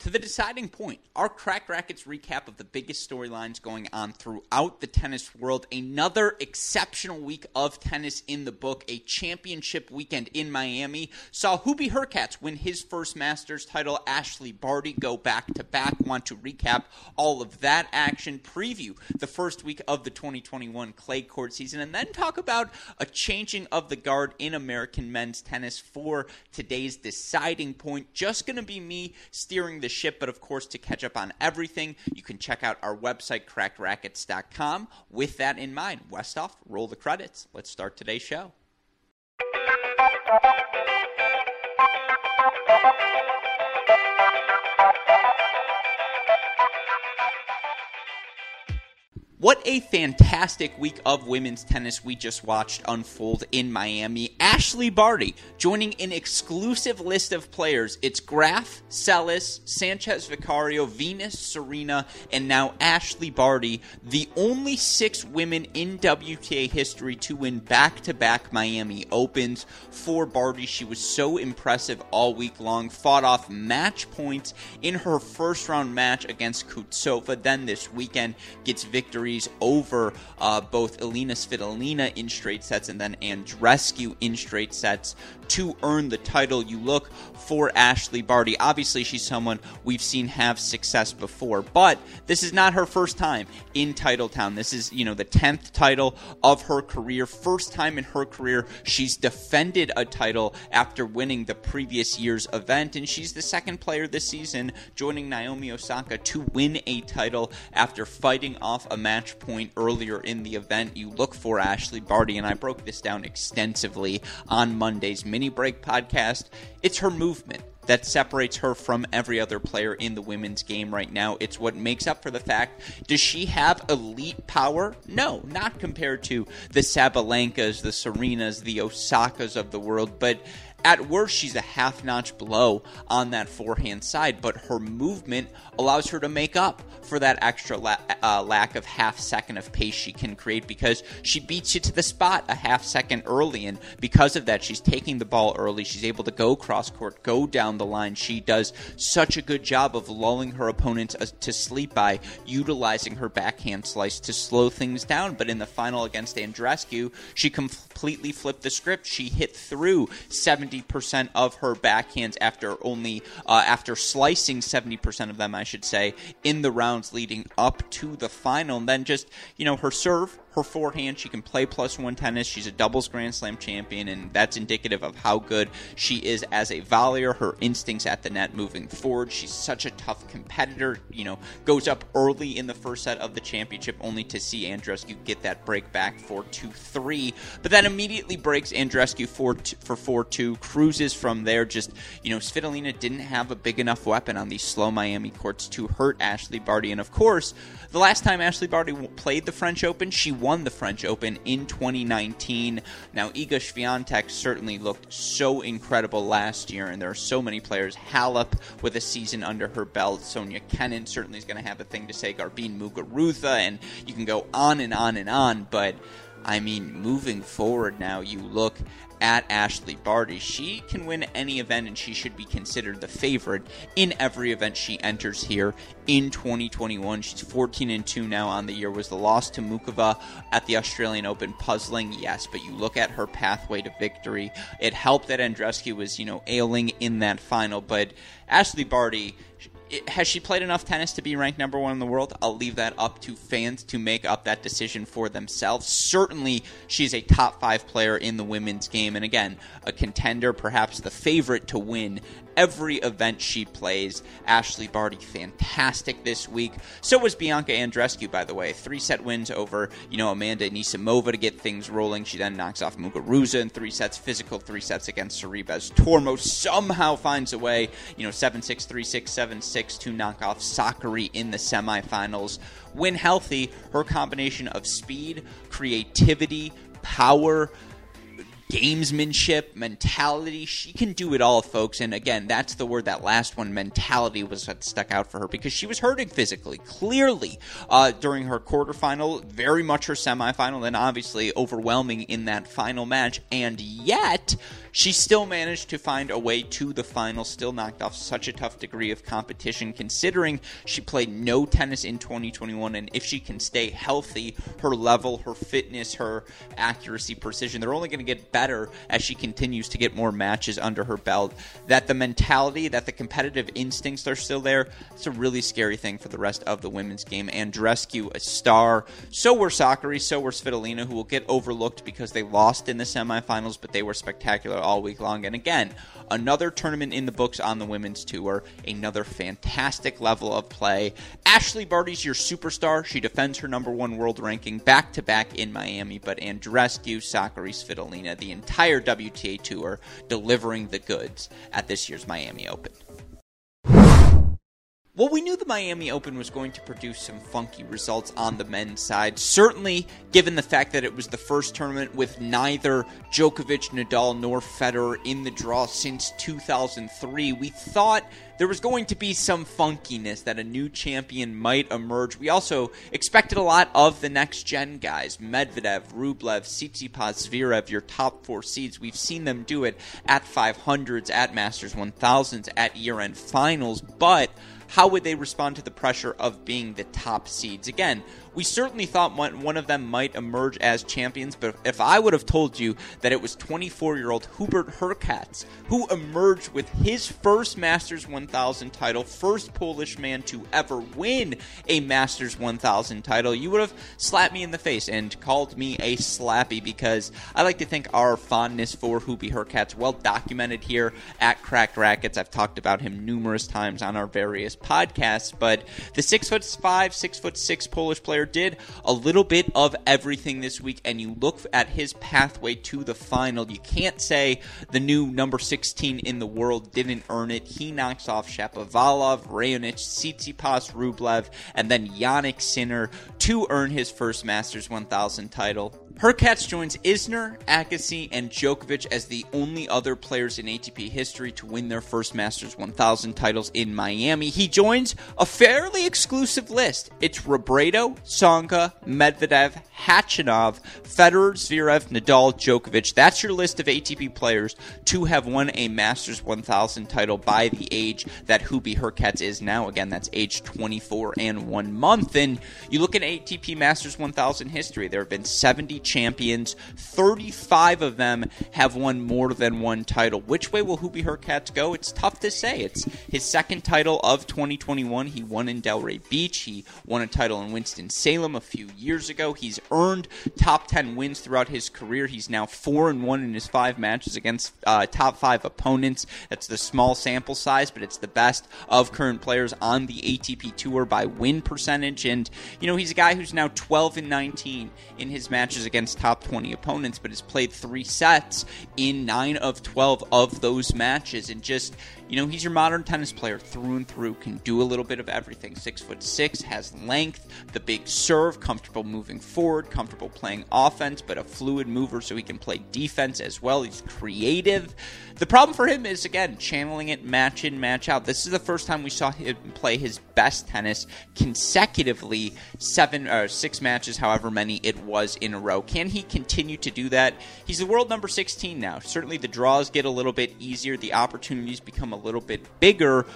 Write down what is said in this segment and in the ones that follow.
to the deciding point, our Cracked Racquets recap of the biggest storylines going on throughout the tennis world. Another exceptional week of tennis in the book. A championship weekend in Miami saw Hubie Hurkacz win his first Masters title. Ashley Barty go back to back. Want to recap all of that action, preview the first week of the 2021 clay court season, and then talk about a changing of the guard in American men's tennis for today's deciding point. Just going to be me steering the ship, but of course, to catch up on everything, you can check out our website, crackedracquets.com. With that in mind, Westoff, roll the credits. Let's start today's show. What a fantastic week of women's tennis we just watched unfold in Miami. Ashley Barty joining an exclusive list of players. It's Graf, Seles, Sanchez Vicario, Venus, Serena, and now Ashley Barty, the only six women in WTA history to win back to back Miami Opens. For Barty, she was so impressive all week long, fought off match points in her first round match against Kucova, then this weekend gets victory series over uh, both Elina Svitolina in straight sets and then Andreescu in straight sets to earn the title. You look for Ashley Barty. Obviously, she's someone we've seen have success before, but this is not her first time in Titletown. This is, you know, the 10th title of her career. First time in her career she's defended a title after winning the previous year's event, and she's the second player this season joining Naomi Osaka to win a title after fighting off a match point earlier in the event. You look for Ashley Barty, and I broke this down extensively on Monday's mini break podcast. It's her movement that separates her from every other player in the women's game right now. It's what makes up for the fact does she have elite power? No, not compared to the Sabalenkas, the Serenas, the Osakas of the world, but at worst, she's a half notch below on that forehand side, but her movement allows her to make up for that extra la- uh, lack of half second of pace she can create because she beats you to the spot a half second early. And because of that, she's taking the ball early. She's able to go cross court, go down the line. She does such a good job of lulling her opponents uh, to sleep by utilizing her backhand slice to slow things down. But in the final against Andreescu, she completely flipped the script. She hit through 70 70% of her backhands after only uh, after slicing 70% of them, I should say, in the leading up to the final. And then just you know her serve her forehand. She can play plus one tennis. She's a doubles Grand Slam champion, and that's indicative of how good she is as a volleyer. Her instincts at the net moving forward. She's such a tough competitor. You know, goes up early in the first set of the championship, only to see Andreescu get that break back for 2 3. But then immediately breaks Andreescu for, for 4 2, cruises from there. Just, you know, Svitolina didn't have a big enough weapon on these slow Miami courts to hurt Ashley Barty. And of course, the last time Ashley Barty played the French Open, she won the French Open in 2019. Now, Iga Swiatek certainly looked so incredible last year, and there are so many players. Halep with a season under her belt. Sofia Kenin certainly is going to have a thing to say. Garbine Muguruza, and you can go on and on and on, but. I mean, moving forward now, you look at Ashley Barty. She can win any event and she should be considered the favorite in every event she enters here in 2021. She's 14 and 2 now on the year. Was the loss to Muchova at the Australian Open puzzling? Yes, but you look at her pathway to victory. It helped that Andreescu was, you know, ailing in that final, but Ashley Barty has she played enough tennis to be ranked number one in the world? I'll leave that up to fans to make up that decision for themselves. Certainly, she's a top five player in the women's game, and again, a contender, perhaps the favorite to win every event she plays. Ashley Barty, fantastic this week. So was Bianca Andreescu, by the way. Three set wins over, you know, Amanda Anisimova to get things rolling. She then knocks off Muguruza in three sets, physical three sets against Sorribes. Tormo somehow finds a way, you know, 7 6, 3 6, 7 6 to knock off Sakkari in the semifinals. When healthy, her combination of speed, creativity, power, gamesmanship, mentality. She can do it all, folks. And again, that's the word, that last one, mentality, was what stuck out for her because she was hurting physically, clearly, uh, during her quarterfinal, very much her semifinal, and obviously overwhelming in that final match. And yet, she still managed to find a way to the final, still knocked off such a tough degree of competition, considering she played no tennis in 2021. And if she can stay healthy, her level, her fitness, her accuracy, precision, they're only going to get better as she continues to get more matches under her belt. That the mentality, that the competitive instincts are still there, it's a really scary thing for the rest of the women's game. Andreescu, a star. So were Sakkari, so were Svitolina, who will get overlooked because they lost in the semifinals, but they were spectacular all week long. And again, another tournament in the books on the women's tour, another fantastic level of play. Ashley Barty's your superstar. She defends her number one world ranking back to back in Miami, but Andreescu, Sakkari, Svitolina, the entire WTA tour delivering the goods at this year's Miami Open. Well, we knew the Miami Open was going to produce some funky results on the men's side. Certainly, given the fact that it was the first tournament with neither Djokovic, Nadal, nor Federer in the draw since 2003, we thought there was going to be some funkiness that a new champion might emerge. We also expected a lot of the next gen guys Medvedev, Rublev, Tsitsipas, Zverev, your top four seeds. We've seen them do it at 500s, at Masters 1000s, at year end finals, but how would they respond to the pressure of being the top seeds? Again, we certainly thought one, of them might emerge as champions, but if I would have told you that it was 24 year old Hubert Hurkacz who emerged with his first Masters 1000 title, first Polish man to ever win a Masters 1000 title, you would have slapped me in the face and called me a slappy because I like to think our fondness for Hubie Hurkacz well documented here at Cracked Racquets. I've talked about him numerous times on our various podcasts, but the six foot five, six foot six Polish player did a little bit of everything this week, and you look at his pathway to the final. You can't say the new number 16 in the world didn't earn it. He knocks off Shapovalov, Raonic, Tsitsipas, Rublev, and then Jannik Sinner to earn his first Masters 1000 title. Hurkacz joins Isner, Agassi, and Djokovic as the only other players in ATP history to win their first Masters 1000 titles in Miami. He joins a fairly exclusive list. It's Robredo, Tsonga, Medvedev, Khachanov, Federer, Zverev, Nadal, Djokovic. That's your list of ATP players to have won a Masters 1000 title by the age that Hubie Hurkacz is now. Again, that's age 24 and one month. And you look at ATP Masters 1000 history, there have been 70 champions. 35 of them have won more than one title. Which way will Hubie Hurkacz go? It's tough to say. It's his second title of 2021. He won in Delray Beach. He won a title in Winston-Salem a few years ago. He's earned top 10 wins throughout his career. He's now 4 and 1 in his 5 matches against uh, top 5 opponents. That's the small sample size, but it's the best of current players on the ATP Tour by win percentage and you know, he's a guy who's now 12 and 19 in his matches against top 20 opponents, but has played three sets in nine of 12 of those matches. And just, you know, he's your modern tennis player through and through, can do a little bit of everything. Six foot six, has length, the big serve, comfortable moving forward, comfortable playing offense, but a fluid mover so he can play defense as well. He's creative. The problem for him is, again, channeling it match in, match out. This is the first time we saw him play his best tennis consecutively, seven or uh, six matches, however many it was in a row. Can he continue to do that? He's the world number 16 now. Certainly the draws get a little bit easier, the opportunities become a little bit bigger.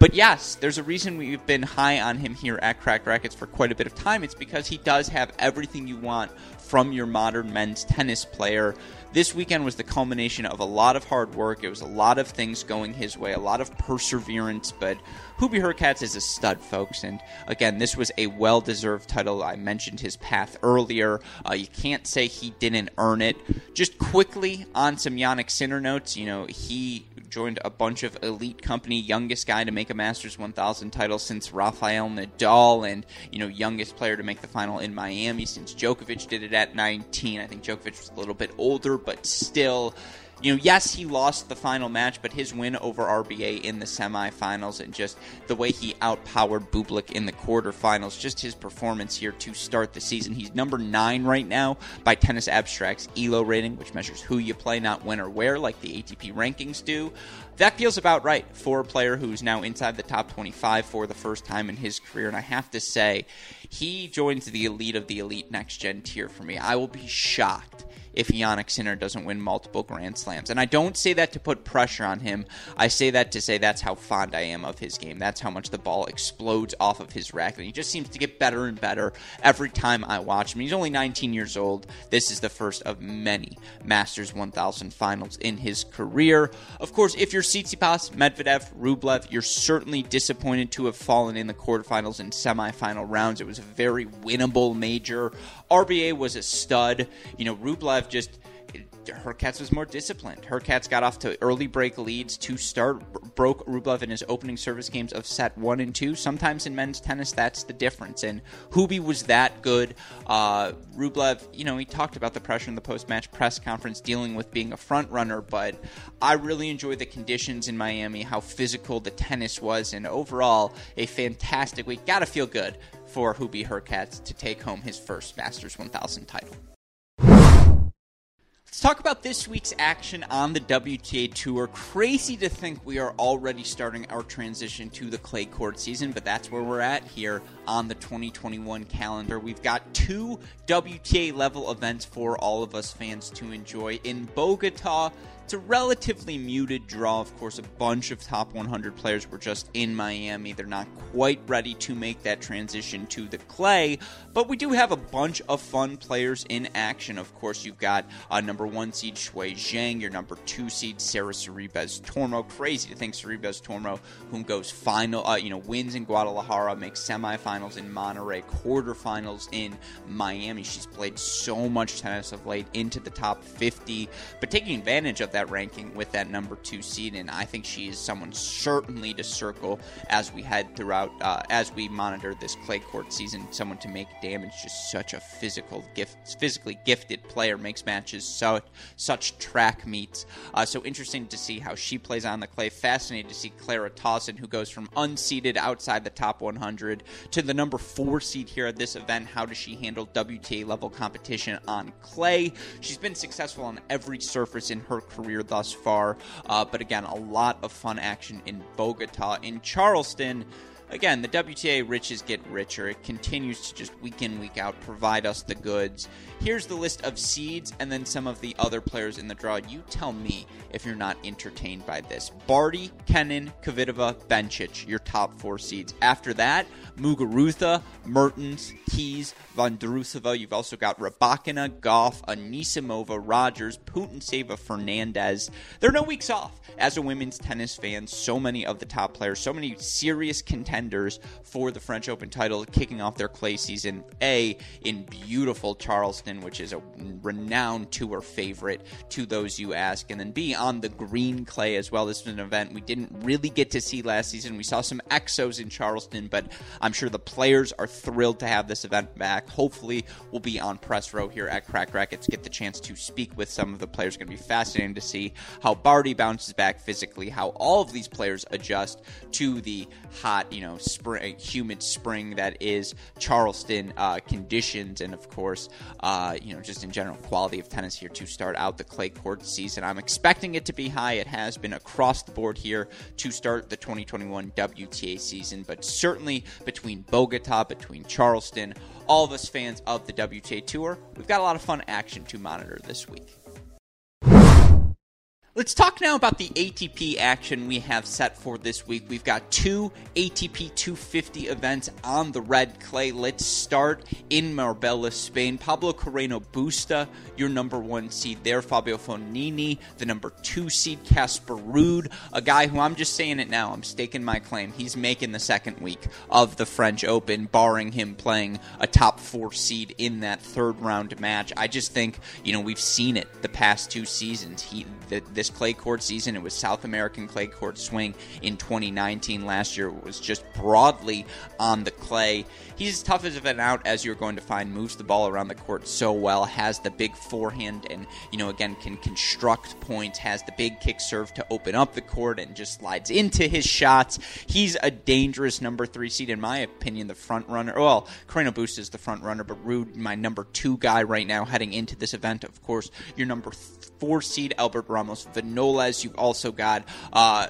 But yes, there's a reason we've been high on him here at Cracked Racquets for quite a bit of time. It's because he does have everything you want from your modern men's tennis player. This weekend was the culmination of a lot of hard work. It was a lot of things going his way, a lot of perseverance, but Hubie Hurkacz is a stud, folks. And again, this was a well deserved title. I mentioned his path earlier. Uh, you can't say he didn't earn it. Just quickly on some Jannik Sinner notes, you know, he joined a bunch of elite company, youngest guy to make a Masters 1000 title since Rafael Nadal, and you know youngest player to make the final in Miami since Djokovic did it at 19. I think Djokovic was a little bit older, but still you know, yes, he lost the final match, but his win over RBA in the semifinals and just the way he outpowered Bublik in the quarterfinals, just his performance here to start the season. He's number nine right now by Tennis Abstract's ELO rating, which measures who you play, not when or where, like the ATP rankings do. That feels about right for a player who's now inside the top 25 for the first time in his career. And I have to say, he joins the elite of the elite next gen tier for me. I will be shocked if Jannik Sinner doesn't win multiple Grand Slams. And I don't say that to put pressure on him. I say that to say that's how fond I am of his game. That's how much the ball explodes off of his racket. And he just seems to get better and better every time I watch him. He's only 19 years old. This is the first of many Masters 1000 finals in his career. Of course, if you're Tsitsipas, Medvedev, Rublev, you're certainly disappointed to have fallen in the quarterfinals and semifinal rounds. It was a very winnable major. RBA was a stud. You know, Rublev just Hurkacz was more disciplined. Hurkacz got off to early break leads to start, broke Rublev in his opening service games of set one and two. Sometimes in men's tennis, that's the difference. And Hubie was that good. Uh, Rublev, you know, he talked about the pressure in the post match press conference dealing with being a front runner, but I really enjoyed the conditions in Miami, how physical the tennis was, and overall, a fantastic week. Gotta feel good for Hubie Hurkacz to take home his first Masters 1000 title. Let's talk about this week's action on the WTA Tour. Crazy to think we are already starting our transition to the clay court season, but that's where we're at here on the 2021 calendar. We've got two WTA level events for all of us fans to enjoy in Bogota it's a relatively muted draw. Of course, a bunch of top 100 players were just in Miami. They're not quite ready to make that transition to the clay, but we do have a bunch of fun players in action. Of course, you've got uh, number one seed Shuai Zhang, your number two seed Sara Sorribes Tormo. Crazy to think Sorribes Tormo, whom goes final, uh, you know, wins in Guadalajara, makes semifinals in Monterrey, quarterfinals in Miami. She's played so much tennis of late into the top 50, but taking advantage of that that ranking with that number two seed, and I think she is someone certainly to circle as we head throughout, uh, as we monitor this clay court season. Someone to make damage, just such a physical gift, physically gifted player, makes matches so such track meets. Uh, so interesting to see how she plays on the clay. Fascinating to see Clara Tauson, who goes from unseeded outside the top 100 to the number four seed here at this event. How does she handle WTA level competition on clay? She's been successful on every surface in her career career thus far. Uh, but again, a lot of fun action in Bogota. In Charleston, again, the WTA riches get richer. It continues to just week in, week out provide us the goods. Here's the list of seeds and then some of the other players in the draw. You tell me if you're not entertained by this. Barty, Kenin, Kvitova, Bencic, your top four seeds. After that, Muguruza, Mertens, Keys, Vondrousova. You've also got Rybakina, Gauff, Anisimova, Rogers, Putintseva, Fernandez. There are no weeks off. As a women's tennis fan, so many of the top players, so many serious contenders for the French Open title kicking off their clay season. A, in beautiful Charleston which is a renowned tour favorite to those you ask, and then B on the green clay as well. This was an event we didn't really get to see last season. We saw some exos in Charleston, but I'm sure the players are thrilled to have this event back. Hopefully, we'll be on press row here at Cracked Racquets, get the chance to speak with some of the players. Going to be fascinating to see how Barty bounces back physically, how all of these players adjust to the hot, you know, spring, humid spring that is Charleston uh, conditions, and of course. Uh, you know, just in general quality of tennis here to start out the clay court season. I'm expecting it to be high. It has been across the board here to start the 2021 WTA season, but certainly between Bogota, between Charleston, all of us fans of the WTA Tour, we've got a lot of fun action to monitor this week. Let's talk now about the ATP action we have set for this week. We've got two ATP 250 events on the red clay. Let's start in Marbella, Spain. Pablo Carreno Busta, your number one seed there. Fabio Fognini, the number two seed. Casper Ruud, a guy who I'm just saying it now. I'm staking my claim. He's making the second week of the French Open, barring him playing a top four seed in that third round match. I just think, you know, we've seen it the past two seasons. He the, the this clay court season. It was South American clay court swing in 2019. Last year it was just broadly on the clay. He's as tough as an out as you're going to find. Moves the ball around the court so well. Has the big forehand and you know again can construct points. Has the big kick serve to open up the court and just slides into his shots. He's a dangerous number three seed in my opinion. The front runner. Well, Carreno Busta is the front runner, but Ruud my number two guy right now heading into this event. Of course, your number four seed Albert Ramos Vinolas. You've also got. Uh,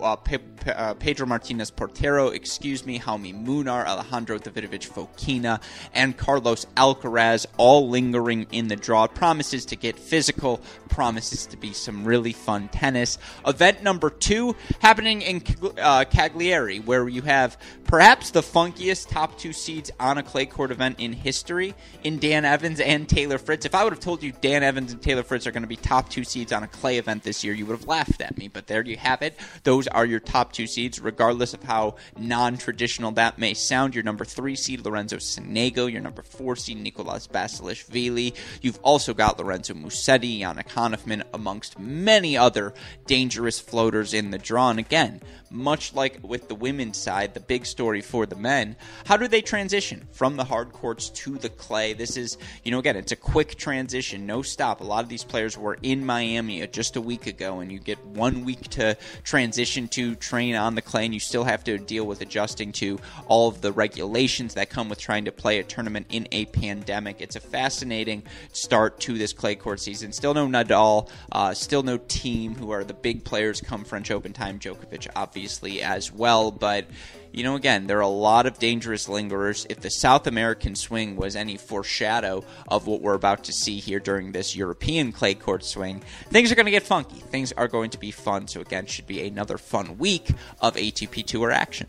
uh, Pe- Pe- uh, Pedro Martinez Portero, excuse me, Jaume Munar, Alejandro Davidovich Fokina, and Carlos Alcaraz, all lingering in the draw. Promises to get physical, promises to be some really fun tennis. Event number two happening in uh, Cagliari, where you have perhaps the funkiest top two seeds on a clay court event in history in Dan Evans and Taylor Fritz. If I would have told you Dan Evans and Taylor Fritz are going to be top two seeds on a clay event this year, you would have laughed at me. But there you have it. Those are your top two seeds, regardless of how non traditional that may sound. Your number three seed, Lorenzo Sonego. Your number four seed, Nicolas Basilashvili. You've also got Lorenzo Musetti, Yannick Hanfmann, amongst many other dangerous floaters in the draw. And again, much like with the women's side, the big story for the men, how do they transition from the hard courts to the clay? This is, you know, again, it's a quick transition, no stop. A lot of these players were in Miami just a week ago, and you get one week to transition to train on the clay, and you still have to deal with adjusting to all of the regulations that come with trying to play a tournament in a pandemic. It's a fascinating start to this clay court season. Still no Nadal, uh, still no Thiem who are the big players come French Open time. Djokovic, obviously, as well. But, you know, again, there are a lot of dangerous lingerers. If the South American swing was any foreshadow of what we're about to see here during this European clay court swing, things are going to get funky. Things are going to be fun. So, again, should be another fun week of ATP Tour action.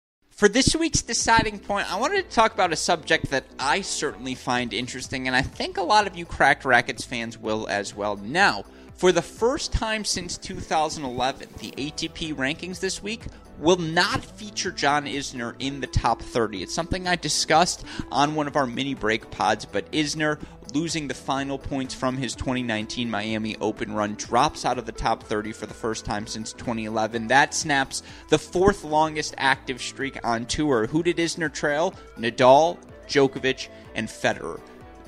For this week's deciding point, I wanted to talk about a subject that I certainly find interesting, and I think a lot of you Cracked Racquets fans will as well. Now, for the first time since 2011, the ATP rankings this week will not feature John Isner in the top 30. It's something I discussed on one of our mini break pods, but Isner losing the final points from his 2019 Miami Open run drops out of the top 30 for the first time since 2011. That snaps the fourth longest active streak on tour. Who did Isner trail? Nadal, Djokovic, and Federer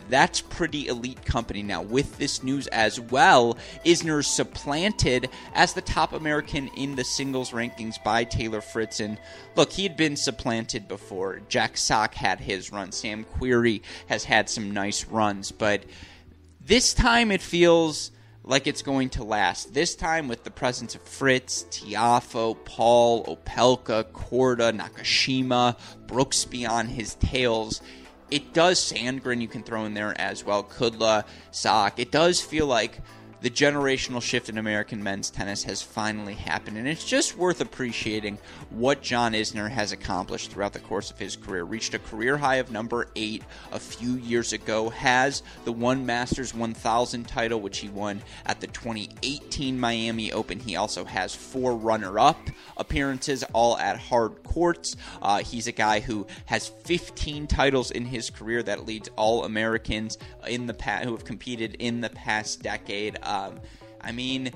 that's pretty elite company now. With this news as well, Isner supplanted as the top American in the singles rankings by Taylor Fritz. And look, he had been supplanted before. Jack Sock had his run. Sam Querrey has had some nice runs, but this time it feels like it's going to last. This time with the presence of Fritz, Tiafoe, Paul, Opelka, Korda, Nakashima, Brooksby on his tails it does Sandgren you can throw in there as well. Kudla, Sock. It does feel like the generational shift in American men's tennis has finally happened, and it's just worth appreciating what John Isner has accomplished throughout the course of his career. Reached a career high of number eight a few years ago, has the One Masters 1000 title, which he won at the 2018 Miami Open. He also has four runner up appearances, all at hard courts. Uh, he's a guy who has 15 titles in his career that leads all Americans in the past who have competed in the past decade. Um, I mean,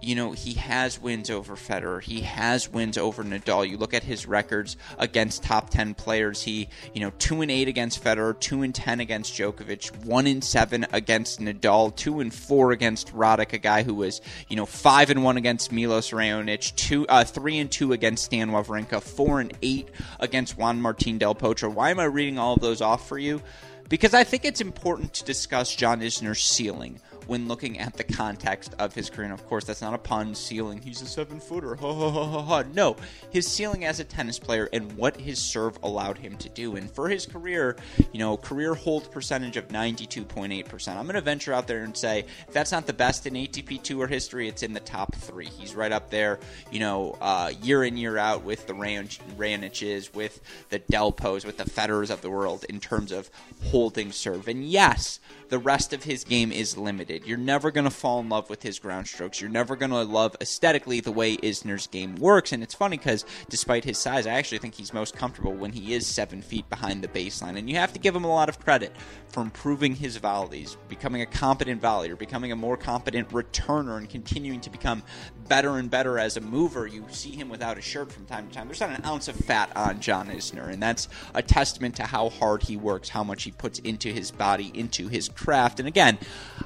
you know, he has wins over Federer. He has wins over Nadal. You look at his records against top 10 players. He, you know, 2 and 8 against Federer, 2 and 10 against Djokovic, 1 and 7 against Nadal, 2 and 4 against Roddick, a guy who was, you know, 5 and 1 against Milos Raonic, 2 uh, 3 and 2 against Stan Wawrinka, 4 and 8 against Juan Martín del Potro. Why am I reading all of those off for you? Because I think it's important to discuss John Isner's ceiling when looking at the context of his career. And of course, that's not a pun. Ceiling, he's a seven footer. Ha ha ha ha ha. No, his ceiling as a tennis player and what his serve allowed him to do. And for his career, you know, career hold percentage of 92.8%. I'm going to venture out there and say if that's not the best in ATP Tour history, it's in the top three. He's right up there, you know, uh, year in, year out with the Ran- Raonics, with the Delpos, with the Federers of the world in terms of holding serve. And yes, the rest of his game is limited. You're never going to fall in love with his ground strokes. You're never going to love aesthetically the way Isner's game works. And it's funny because despite his size, I actually think he's most comfortable when he is seven feet behind the baseline. And you have to give him a lot of credit for improving his volleys, becoming a competent volleyer, becoming a more competent returner, and continuing to become better and better as a mover. You see him without a shirt from time to time. There's not an ounce of fat on John Isner, and that's a testament to how hard he works, how much he puts into his body, into his craft. And again,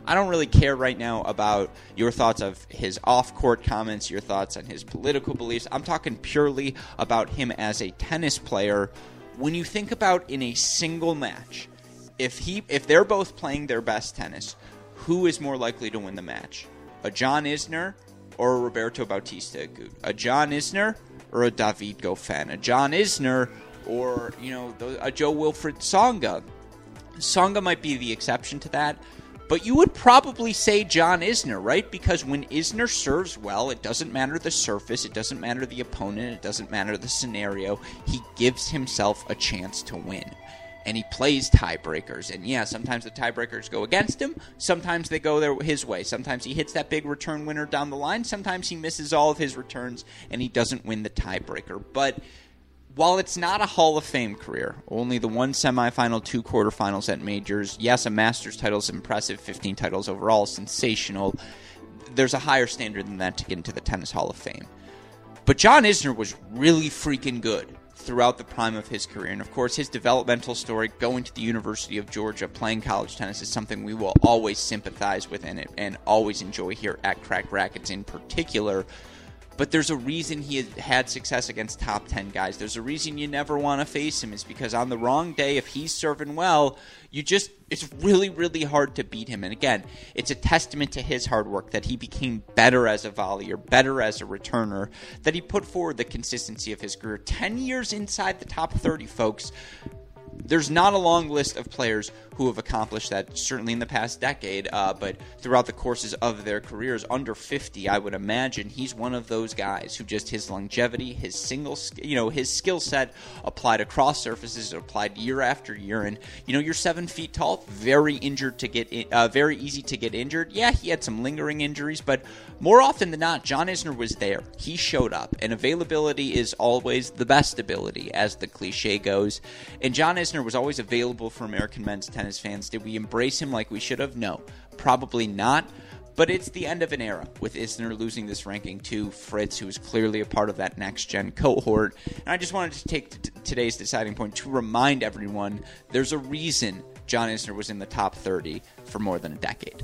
I don't really care right now about your thoughts of his off court comments, your thoughts on his political beliefs. I'm talking purely about him as a tennis player. When you think about in a single match, if he if they're both playing their best tennis, who is more likely to win the match? A John Isner or a Roberto Bautista Agut? A John Isner or a David Goffin? A John Isner or you know a Jo-Wilfried Tsonga? Tsonga might be the exception to that. But you would probably say John Isner, right? Because when Isner serves well, it doesn't matter the surface, it doesn't matter the opponent, it doesn't matter the scenario. He gives himself a chance to win. And he plays tiebreakers. And yeah, sometimes the tiebreakers go against him. Sometimes they go their, his way. Sometimes he hits that big return winner down the line. Sometimes he misses all of his returns and he doesn't win the tiebreaker. But while it's not a Hall of Fame career, only the one semifinal, two quarterfinals at majors. Yes, a Masters title is impressive. 15 titles overall, sensational. There's a higher standard than that to get into the Tennis Hall of Fame. But John Isner was really freaking good throughout the prime of his career. And of course, his developmental story, going to the University of Georgia, playing college tennis, is something we will always sympathize with and, and always enjoy here at Cracked Racquets in particular but there's a reason he had success against top 10 guys. There's a reason you never want to face him is because on the wrong day if he's serving well, you just it's really really hard to beat him. And again, it's a testament to his hard work that he became better as a volleyer, better as a returner, that he put forward the consistency of his career. 10 years inside the top 30 folks there's not a long list of players who have accomplished that, certainly in the past decade, uh, but throughout the courses of their careers, under 50, I would imagine he's one of those guys who just his longevity, his single, you know, his skill set applied across surfaces, applied year after year, and you know, you're seven feet tall, very injured to get, in, uh, very easy to get injured. Yeah, he had some lingering injuries, but more often than not, John Isner was there. He showed up, and availability is always the best ability, as the cliche goes. And John Isner was always available for American men's tennis fans. Did we embrace him like we should have? No, probably not. But it's the end of an era with Isner losing this ranking to Fritz, who is clearly a part of that next gen cohort. And I just wanted to take t- today's deciding point to remind everyone there's a reason John Isner was in the top 30 for more than a decade.